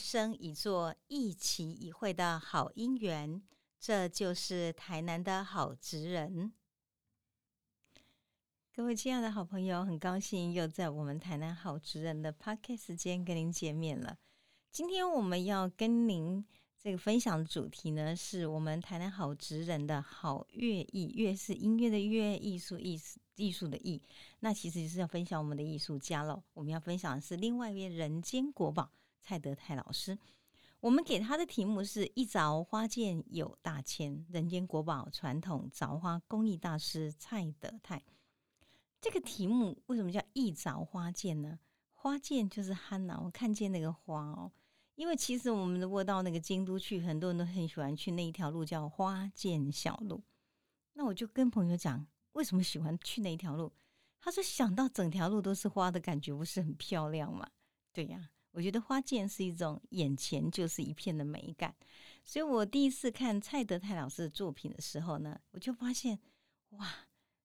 生一座一期一会的好姻缘。这就是台南的好职人。各位亲爱的好朋友，很高兴又在我们台南好职人的 p o c k e t 时间跟您见面了。今天我们要跟您这个分享的主题呢，是我们台南好职人的好乐艺，乐是音乐的乐，艺术艺术艺术的艺。那其实就是要分享我们的艺术家喽。我们要分享的是另外一位人间国宝蔡德泰老师。我们给他的题目是一凿花剑有大千，人间国宝传统凿花工艺大师蔡德泰。这个题目为什么叫一凿花剑呢？花剑就是憨呐，我看见那个花哦。因为其实我们如果到那个京都去，很多人都很喜欢去那一条路叫花见小路。那我就跟朋友讲，为什么喜欢去那一条路？他说想到整条路都是花的感觉，不是很漂亮吗？对呀。我觉得花剑是一种眼前就是一片的美感，所以我第一次看蔡德泰老师的作品的时候呢，我就发现，哇，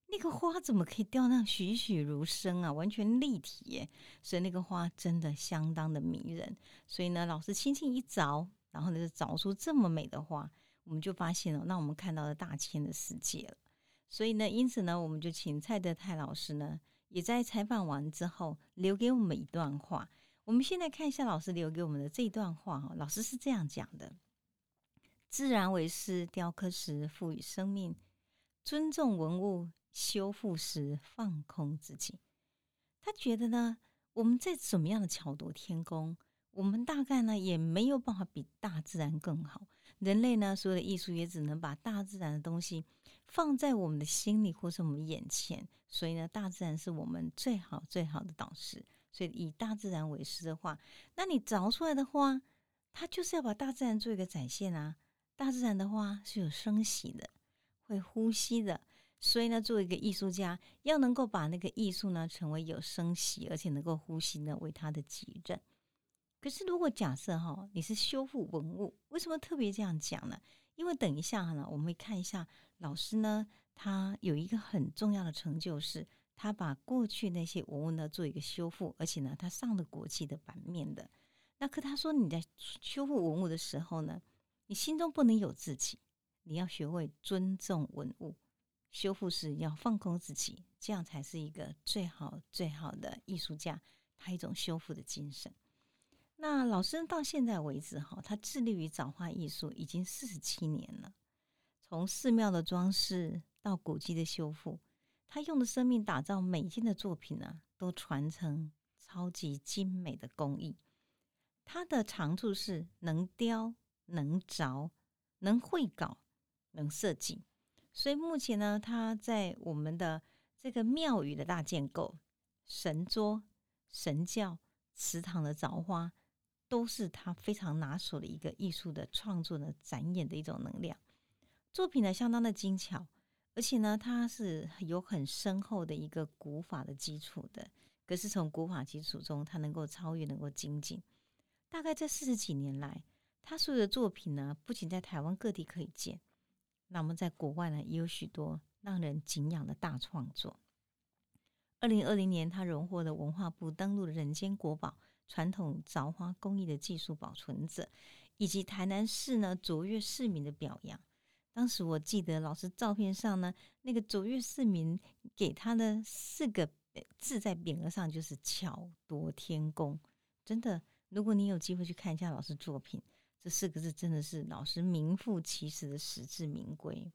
那个花怎么可以雕那栩栩如生啊，完全立体耶！所以那个花真的相当的迷人。所以呢，老师轻轻一凿，然后呢就凿出这么美的花，我们就发现了，那我们看到了大千的世界了。所以呢，因此呢，我们就请蔡德泰老师呢，也在采访完之后留给我们一段话。我们现在看一下老师留给我们的这一段话哈，老师是这样讲的：自然为师，雕刻时赋予生命，尊重文物，修复时放空自己。他觉得呢，我们再怎么样的巧夺天工，我们大概呢也没有办法比大自然更好。人类呢，所有的艺术也只能把大自然的东西放在我们的心里或是我们眼前，所以呢，大自然是我们最好最好的导师。所以以大自然为师的话，那你凿出来的花，它就是要把大自然做一个展现啊。大自然的花是有生息的，会呼吸的。所以呢，作为一个艺术家，要能够把那个艺术呢，成为有生息而且能够呼吸呢，为他的己任。可是如果假设哈，你是修复文物，为什么特别这样讲呢？因为等一下呢，我们会看一下老师呢，他有一个很重要的成就是他把过去那些文物呢做一个修复，而且呢，他上了国际的版面的。那可他说你在修复文物的时候呢，你心中不能有自己，你要学会尊重文物。修复时要放空自己，这样才是一个最好最好的艺术家。他一种修复的精神。那老师到现在为止哈，他致力于藻画艺术已经四十七年了，从寺庙的装饰到古迹的修复。他用的生命打造每一件的作品呢，都传承超级精美的工艺。他的长处是能雕、能凿、能绘稿、能设计。所以目前呢，他在我们的这个庙宇的大建构、神桌、神教、祠堂的凿花，都是他非常拿手的一个艺术的创作的展演的一种能量。作品呢，相当的精巧。而且呢，它是有很深厚的一个古法的基础的。可是从古法基础中，它能够超越，能够精进。大概这四十几年来，他所有的作品呢，不仅在台湾各地可以见，那么在国外呢，也有许多让人敬仰的大创作。二零二零年，他荣获了文化部登录的人间国宝传统凿花工艺的技术保存者，以及台南市呢卓越市民的表扬。当时我记得老师照片上呢，那个卓越市民给他的四个字在匾额上就是“巧夺天工”。真的，如果你有机会去看一下老师作品，这四个字真的是老师名副其实的实至名归。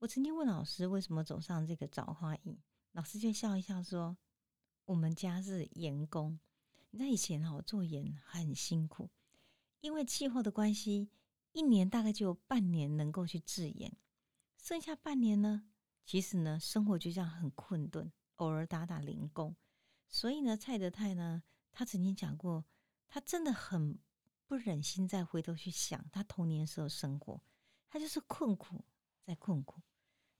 我曾经问老师为什么走上这个枣花艺，老师就笑一笑说：“我们家是盐工，你在以前哈做盐很辛苦，因为气候的关系。”一年大概就有半年能够去制盐，剩下半年呢，其实呢生活就这样很困顿，偶尔打打零工。所以呢，蔡德泰呢，他曾经讲过，他真的很不忍心再回头去想他童年时候生活，他就是困苦在困苦。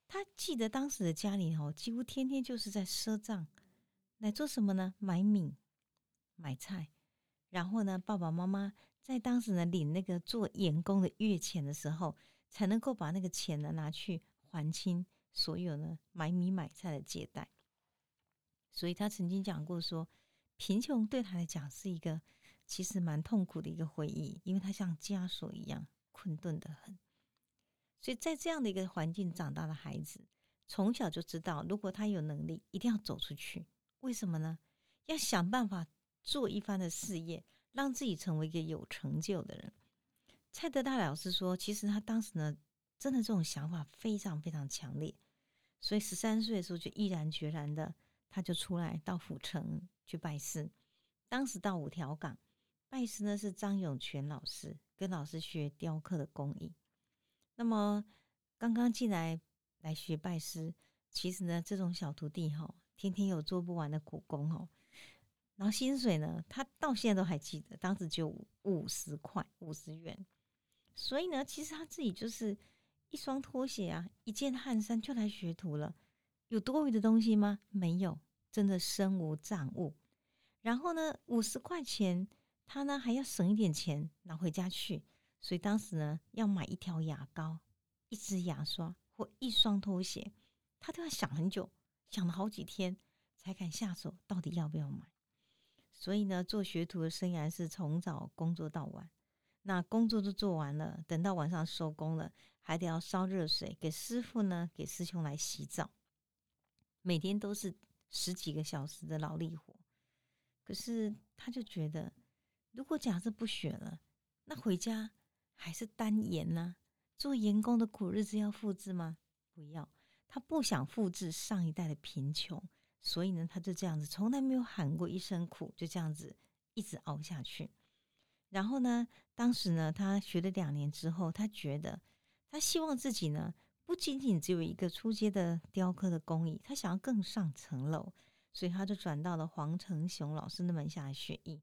他记得当时的家里哦，几乎天天就是在赊账来做什么呢？买米、买菜，然后呢，爸爸妈妈。在当时呢，领那个做员工的月钱的时候，才能够把那个钱呢拿去还清所有呢买米买菜的借贷。所以他曾经讲过说，贫穷对他来讲是一个其实蛮痛苦的一个回忆，因为他像枷锁一样困顿的很。所以在这样的一个环境长大的孩子，从小就知道，如果他有能力，一定要走出去。为什么呢？要想办法做一番的事业，让自己成为一个有成就的人。蔡德大老师说，其实他当时呢，真的这种想法非常非常强烈，所以十三岁的时候就毅然决然的，他就出来到府城去拜师。当时到五条港拜师呢，是张永全老师跟老师学雕刻的工艺。那么刚刚进来来学拜师，其实呢，这种小徒弟哈，天天有做不完的苦工哦。然后薪水呢，他到现在都还记得，当时就五十块五十元。所以呢，其实他自己就是一双拖鞋啊，一件汗衫就来学徒了。有多余的东西吗？没有，真的身无长物。然后呢，五十块钱，他呢还要省一点钱拿回家去。所以当时呢，要买一条牙膏、一支牙刷或一双拖鞋，他都要想很久，想了好几天才敢下手，到底要不要买。所以呢，做学徒的生涯是从早工作到晚。那工作都做完了，等到晚上收工了，还得要烧热水给师傅呢，给师兄来洗澡。每天都是十几个小时的劳力活。可是他就觉得，如果假设不学了，那回家还是单盐呢？做盐工的苦日子要复制吗？不要，他不想复制上一代的贫穷，所以呢，他就这样子，从来没有喊过一声苦，就这样子一直熬下去。然后呢？当时呢，他学了两年之后，他觉得他希望自己呢，不仅仅只有一个出阶的雕刻的工艺，他想要更上层楼，所以他就转到了黄成雄老师的门下来学艺。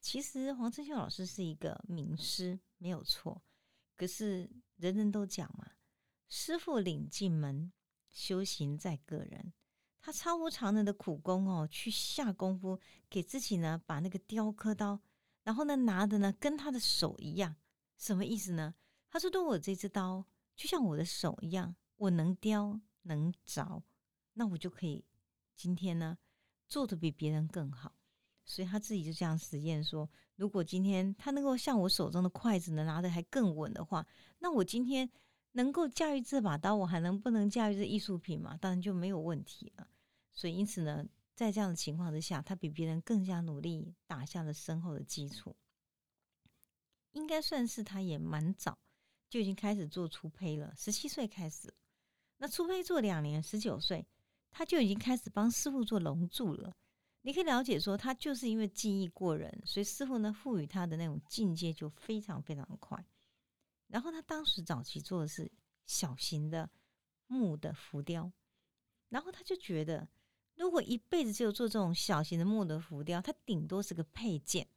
其实黄成雄老师是一个名师，没有错。可是人人都讲嘛，师傅领进门，修行在个人。他超乎常人的苦功哦，去下功夫，给自己呢，把那个雕刻刀。然后呢，拿的呢跟他的手一样，什么意思呢？他说：“对我这支刀就像我的手一样，我能雕能凿，那我就可以今天呢做的比别人更好。”所以他自己就这样实验说：“如果今天他能够像我手中的筷子呢拿的还更稳的话，那我今天能够驾驭这把刀，我还能不能驾驭这艺术品嘛？当然就没有问题了。所以因此呢。”在这样的情况之下，他比别人更加努力，打下了深厚的基础。应该算是他也蛮早就已经开始做粗胚了，十七岁开始。那粗胚做两年，十九岁他就已经开始帮师傅做龙柱了。你可以了解说，他就是因为技艺过人，所以师傅呢赋予他的那种境界就非常非常快。然后他当时早期做的是小型的木的浮雕，然后他就觉得。如果一辈子只有做这种小型的木的浮雕，它顶多是个配件。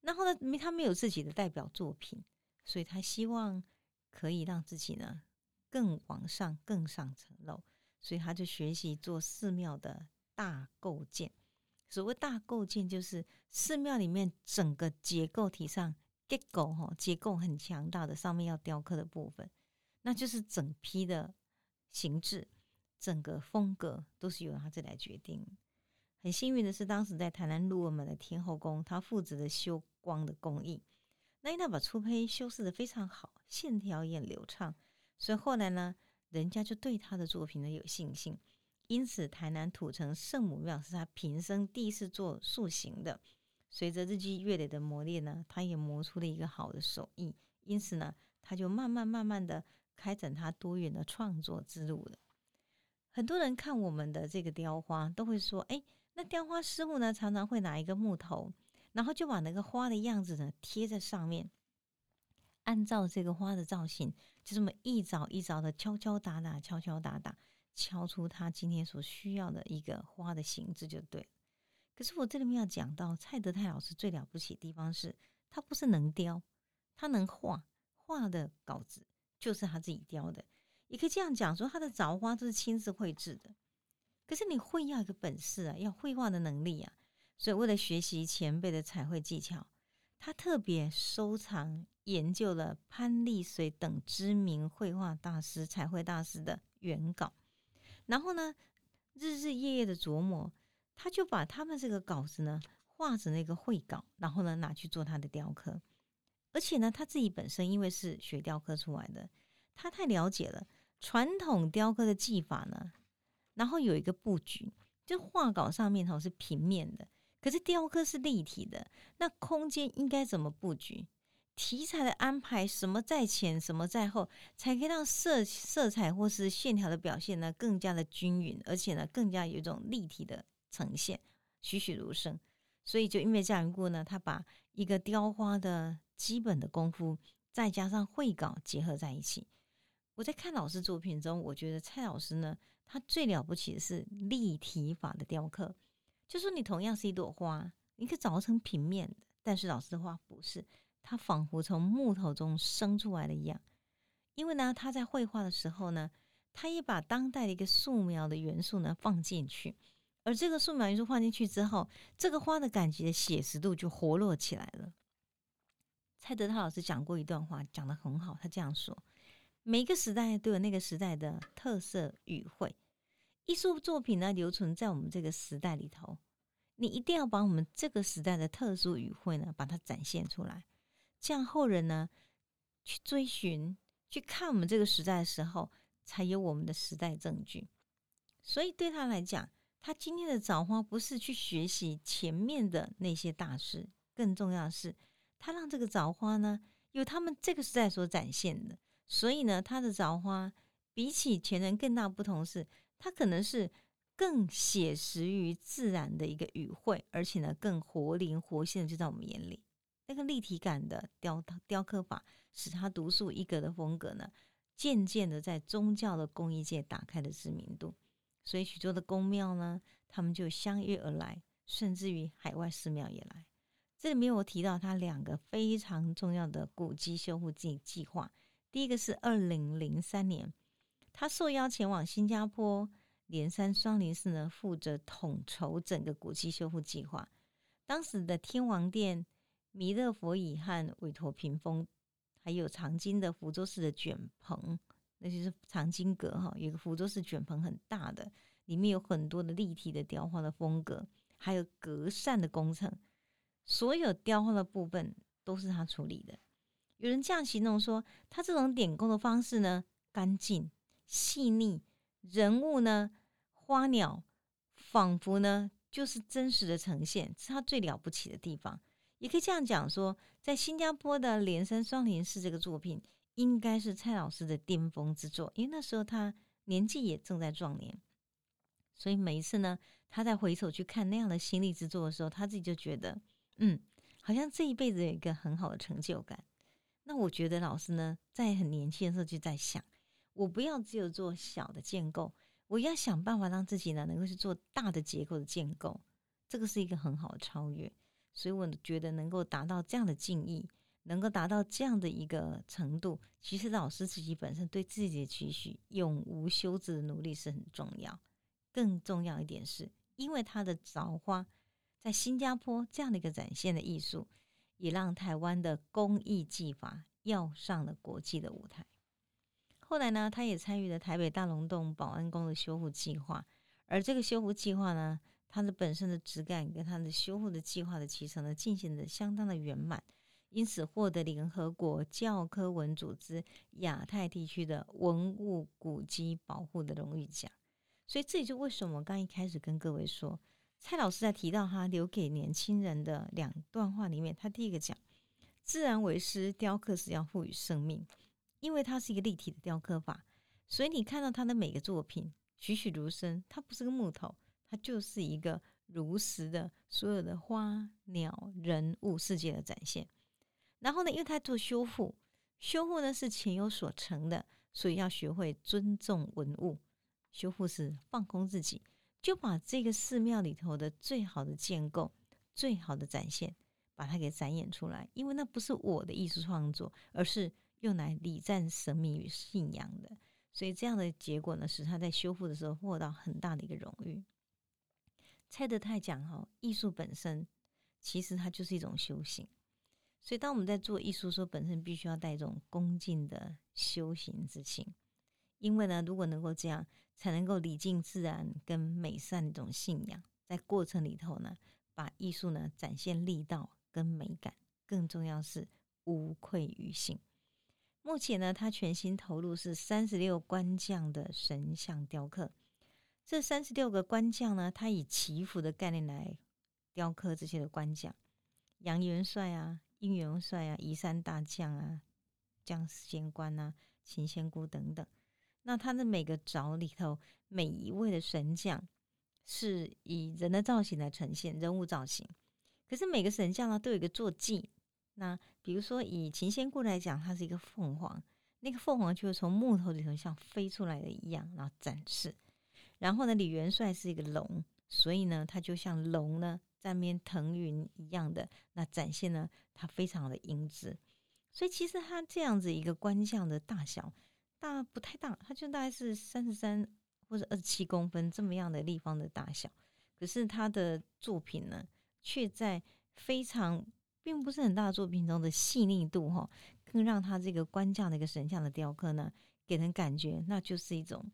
然后呢，没他没有自己的代表作品，所以他希望可以让自己呢更往上、更上层楼。所以他就学习做寺庙的大构件。所谓大构件，就是寺庙里面整个结构体上结构哈结构很强大的上面要雕刻的部分，那就是整批的形制。整个风格都是由他这来决定。很幸运的是，当时在台南鹿耳门的天后宫，他负责的修光的工艺，那他把粗胚修饰的非常好，线条也流畅，所以后来呢，人家就对他的作品呢有信心。因此，台南土城圣母庙是他平生第一次做塑形的。随着日积月累的磨练呢，他也磨出了一个好的手艺。因此呢，他就慢慢慢慢的开展他多元的创作之路了。很多人看我们的这个雕花，都会说：“哎，那雕花师傅呢，常常会拿一个木头，然后就把那个花的样子呢贴在上面，按照这个花的造型，就这么一凿一凿的敲敲打打，敲敲打打，敲出他今天所需要的一个花的形制就对。可是我这里面要讲到蔡德泰老师最了不起的地方是，他不是能雕，他能画画的稿子就是他自己雕的。”也可以这样讲，说他的凿花都是亲自绘制的。可是你会要一个本事啊，要绘画的能力啊。所以为了学习前辈的彩绘技巧，他特别收藏研究了潘丽水等知名绘画大师、彩绘大师的原稿，然后呢，日日夜夜的琢磨。他就把他们这个稿子呢画成那个绘稿，然后呢拿去做他的雕刻。而且呢，他自己本身因为是学雕刻出来的，他太了解了传统雕刻的技法呢。然后有一个布局，就画稿上面头是平面的，可是雕刻是立体的，那空间应该怎么布局？题材的安排，什么在前，什么在后，才可以让色色彩或是线条的表现呢更加的均匀，而且呢更加有一种立体的呈现，栩栩如生。所以就因为这样缘故呢，他把一个雕花的基本的功夫，再加上绘稿结合在一起。我在看老师作品中，我觉得蔡老师呢，他最了不起的是立体法的雕刻。就说你同样是一朵花，你可以凿成平面的，但是老师的画不是。它仿佛从木头中生出来的一样，因为呢，他在绘画的时候呢，他也把当代的一个素描的元素呢放进去，而这个素描元素放进去之后，这个花的感觉的写实度就活络起来了。蔡德涛老师讲过一段话，讲的很好，他这样说：每个时代都有那个时代的特色语汇，艺术作品呢留存在我们这个时代里头，你一定要把我们这个时代的特殊语汇呢，把它展现出来。这样后人呢，去追寻、去看我们这个时代的时候，才有我们的时代证据。所以对他来讲，他今天的枣花不是去学习前面的那些大师，更重要的是，他让这个枣花呢，有他们这个时代所展现的。所以呢，他的枣花比起前人更大不同是，它可能是更写实于自然的一个语汇，而且呢，更活灵活现的就在我们眼里。那个立体感的雕雕刻法，使他独树一格的风格呢，渐渐的在宗教的工艺界打开了知名度。所以许多的宫庙呢，他们就相约而来，甚至于海外寺庙也来。这里面我提到他两个非常重要的古迹修复计计划。第一个是二零零三年，他受邀前往新加坡连山双林寺呢，负责统筹整个古迹修复计划。当时的天王殿。弥勒佛椅和韦陀屏风，还有长金的福州市的卷棚，那就是长金阁哈。有个福州市卷棚很大的，里面有很多的立体的雕花的风格，还有隔扇的工程，所有雕花的部分都是他处理的。有人这样形容说，他这种点工的方式呢，干净细腻，人物呢，花鸟仿佛呢就是真实的呈现，是他最了不起的地方。也可以这样讲说，在新加坡的连山双林寺这个作品，应该是蔡老师的巅峰之作，因为那时候他年纪也正在壮年，所以每一次呢，他在回首去看那样的心力之作的时候，他自己就觉得，嗯，好像这一辈子有一个很好的成就感。那我觉得老师呢，在很年轻的时候就在想，我不要只有做小的建构，我要想办法让自己呢，能够去做大的结构的建构，这个是一个很好的超越。所以我觉得能够达到这样的境意，能够达到这样的一个程度，其实老师自己本身对自己的期许，永无休止的努力是很重要。更重要一点是，因为他的枣花在新加坡这样的一个展现的艺术，也让台湾的工艺技法要上了国际的舞台。后来呢，他也参与了台北大龙洞保安宫的修复计划，而这个修复计划呢。它的本身的质感跟它的修复的计划的集成呢，进行的相当的圆满，因此获得联合国教科文组织亚太地区的文物古迹保护的荣誉奖。所以这也就为什么我刚一开始跟各位说，蔡老师在提到他留给年轻人的两段话里面，他第一个讲，自然为师，雕刻是要赋予生命，因为它是一个立体的雕刻法，所以你看到他的每个作品栩栩如生，它不是个木头。它就是一个如实的所有的花鸟人物世界的展现。然后呢，因为它做修复，修复呢是情有所成的，所以要学会尊重文物。修复是放空自己，就把这个寺庙里头的最好的建构、最好的展现，把它给展演出来。因为那不是我的艺术创作，而是用来礼赞神明与信仰的。所以这样的结果呢，使他在修复的时候获到很大的一个荣誉。蔡德泰讲哈，艺术本身其实它就是一种修行，所以当我们在做艺术的时候，本身必须要带一种恭敬的修行之情。因为呢，如果能够这样，才能够礼敬自然跟美善的一种信仰，在过程里头呢，把艺术呢展现力道跟美感，更重要是无愧于心。目前呢，他全心投入是三十六官将的神像雕刻。这三十六个官将呢，他以祈福的概念来雕刻这些的官将，杨元帅啊、殷元帅啊、夷山大将啊、将仙官啊、秦仙姑等等。那它的每个爪里头，每一位的神将是以人的造型来呈现人物造型。可是每个神将呢，都有一个坐骑。那比如说以秦仙姑来讲，它是一个凤凰，那个凤凰就会从木头里头像飞出来的一样，然后展示。然后呢，李元帅是一个龙，所以呢，它就像龙呢在那边腾云一样的，那展现呢它非常的英姿。所以其实它这样子一个观象的大小大不太大，它就大概是三十三或者二十七公分这么样的立方的大小。可是他的作品呢，却在非常并不是很大的作品中的细腻度哈，更让他这个官将的一个神像的雕刻呢，给人感觉那就是一种。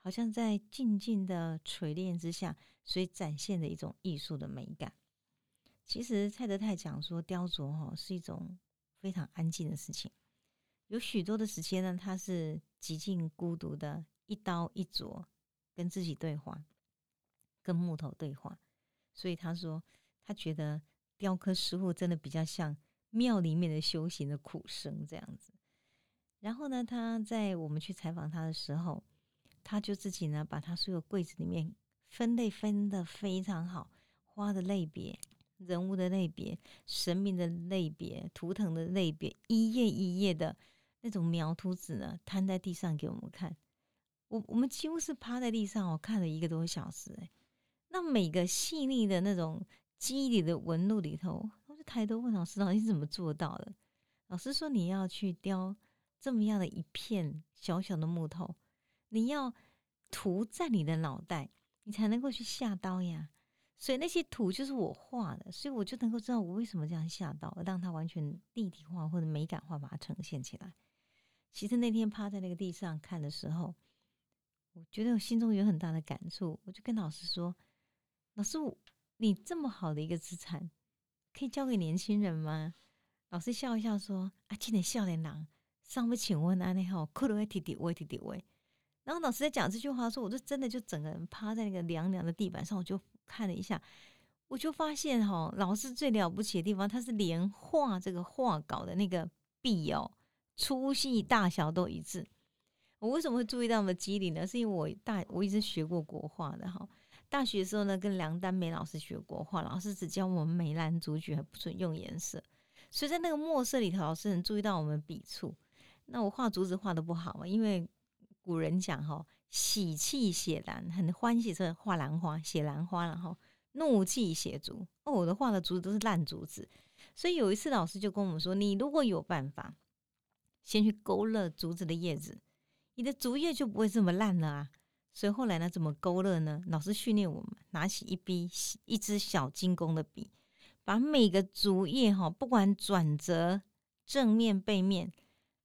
好像在静静的锤炼之下，所以展现的一种艺术的美感。其实蔡德泰讲说，雕琢哈是一种非常安静的事情。有许多的时间呢，他是极尽孤独的，一刀一琢，跟自己对话，跟木头对话。所以他说，他觉得雕刻师傅真的比较像庙里面的修行的苦僧这样子。然后呢，他在我们去采访他的时候。他就自己呢，把他所有柜子里面分类分的非常好，花的类别、人物的类别、神明的类别、图腾的类别，一页一页的那种描图纸呢，摊在地上给我们看。我我们几乎是趴在地上，我看了一个多小时。哎，那每个细腻的那种肌理的纹路里头，我就抬头问老师：“老师你怎么做到的？”老师说：“你要去雕这么样的一片小小的木头。”你要图在你的脑袋，你才能够去下刀呀。所以那些图就是我画的，所以我就能够知道我为什么这样下刀，让它完全立体化或者美感化，把它呈现起来。其实那天趴在那个地上看的时候，我觉得我心中有很大的感触。我就跟老师说：“老师，你这么好的一个资产，可以交给年轻人吗？”老师笑一笑说：“啊，今年少年郎，上不请问安尼好，哭了会滴滴喂滴滴喂。”然后老师在讲这句话的时候，我就真的就整个人趴在那个凉凉的地板上，我就看了一下，我就发现哈，老师最了不起的地方，他是连画这个画稿的那个笔哦，粗细大小都一致。我为什么会注意到我们肌理呢？是因为我大我一直学过国画的哈，大学的时候呢，跟梁丹梅老师学国画，老师只教我们梅兰竹菊，还不准用颜色，所以在那个墨色里头，老师能注意到我们笔触。那我画竹子画的不好嘛，因为。古人讲哈，喜气写兰，很欢喜是画兰花，写兰花然后怒气写竹。哦，我的画的竹子都是烂竹子，所以有一次老师就跟我们说，你如果有办法，先去勾勒竹子的叶子，你的竹叶就不会这么烂了啊。所以后来呢，怎么勾勒呢？老师训练我们，拿起一笔一支小精工的笔，把每个竹叶哈，不管转折、正面、背面，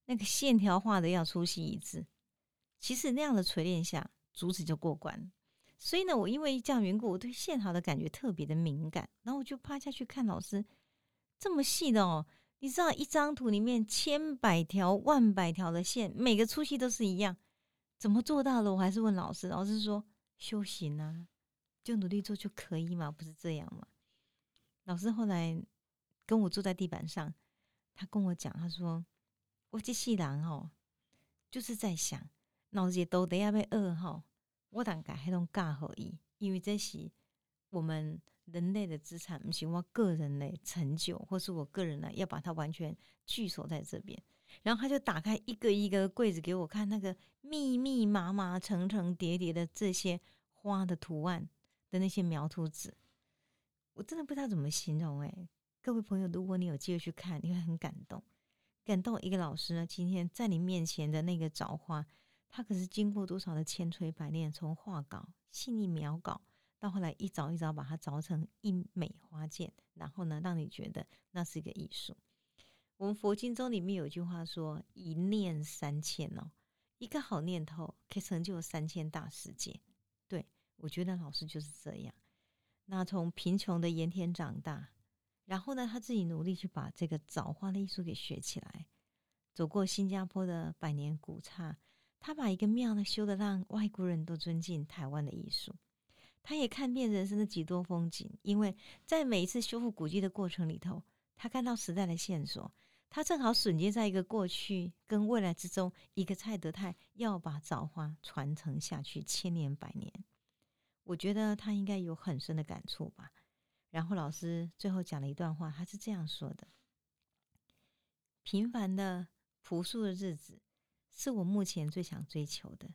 那个线条画的要粗细一致。其实那样的锤炼下，竹子就过关。所以呢，我因为这样缘故，我对线条的感觉特别的敏感。然后我就趴下去看老师这么细的哦，你知道一张图里面千百条、万百条的线，每个粗细都是一样，怎么做到的？我还是问老师，老师说修行啊，就努力做就可以嘛，不是这样吗？老师后来跟我坐在地板上，他跟我讲，他说我这细郎哦，就是在想。脑子都得要被饿哈，我大概还种尬合意，因为这是我们人类的资产，不是我个人的成就，或是我个人呢要把它完全聚锁在这边。然后他就打开一个一个柜子给我看，那个密密麻麻、层层叠叠的这些花的图案的那些描图纸，我真的不知道怎么形容哎。各位朋友，如果你有机会去看，你会很感动，感动一个老师呢，今天在你面前的那个找花。他可是经过多少的千锤百炼，从画稿、细腻描稿，到后来一凿一凿把它凿成一美花剑，然后呢，让你觉得那是一个艺术。我们佛经中里面有句话说：“一念三千哦，一个好念头可以成就三千大世界。”对我觉得老师就是这样。那从贫穷的盐田长大，然后呢，他自己努力去把这个枣花的艺术给学起来，走过新加坡的百年古刹，他把一个庙呢修的让外国人都尊敬台湾的艺术。他也看遍人生的几多风景，因为在每一次修复古迹的过程里头，他看到时代的线索，他正好损接在一个过去跟未来之中，一个蔡德泰要把枣花传承下去千年百年。我觉得他应该有很深的感触吧。然后老师最后讲了一段话，他是这样说的：“平凡的朴素的日子是我目前最想追求的，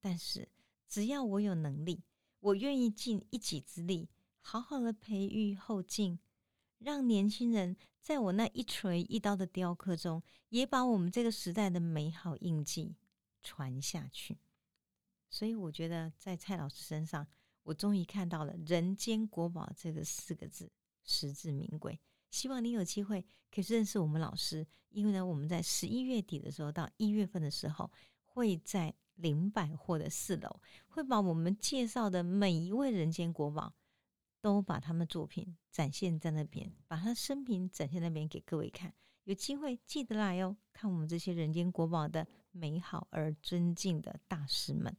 但是只要我有能力。”我愿意尽一己之力，好好的培育后进，让年轻人在我那一锤一刀的雕刻中，也把我们这个时代的美好印记传下去。所以，我觉得在蔡老师身上，我终于看到了“人间国宝”这个四个字，实至名归。希望你有机会可以认识我们老师，因为呢，我们在十一月底的时候到一月份的时候，会在。林百货的四楼会把我们介绍的每一位人间国宝，都把他们作品展现在那边，把他生平展现在那边给各位看。有机会记得来哦，看我们这些人间国宝的美好而尊敬的大师们。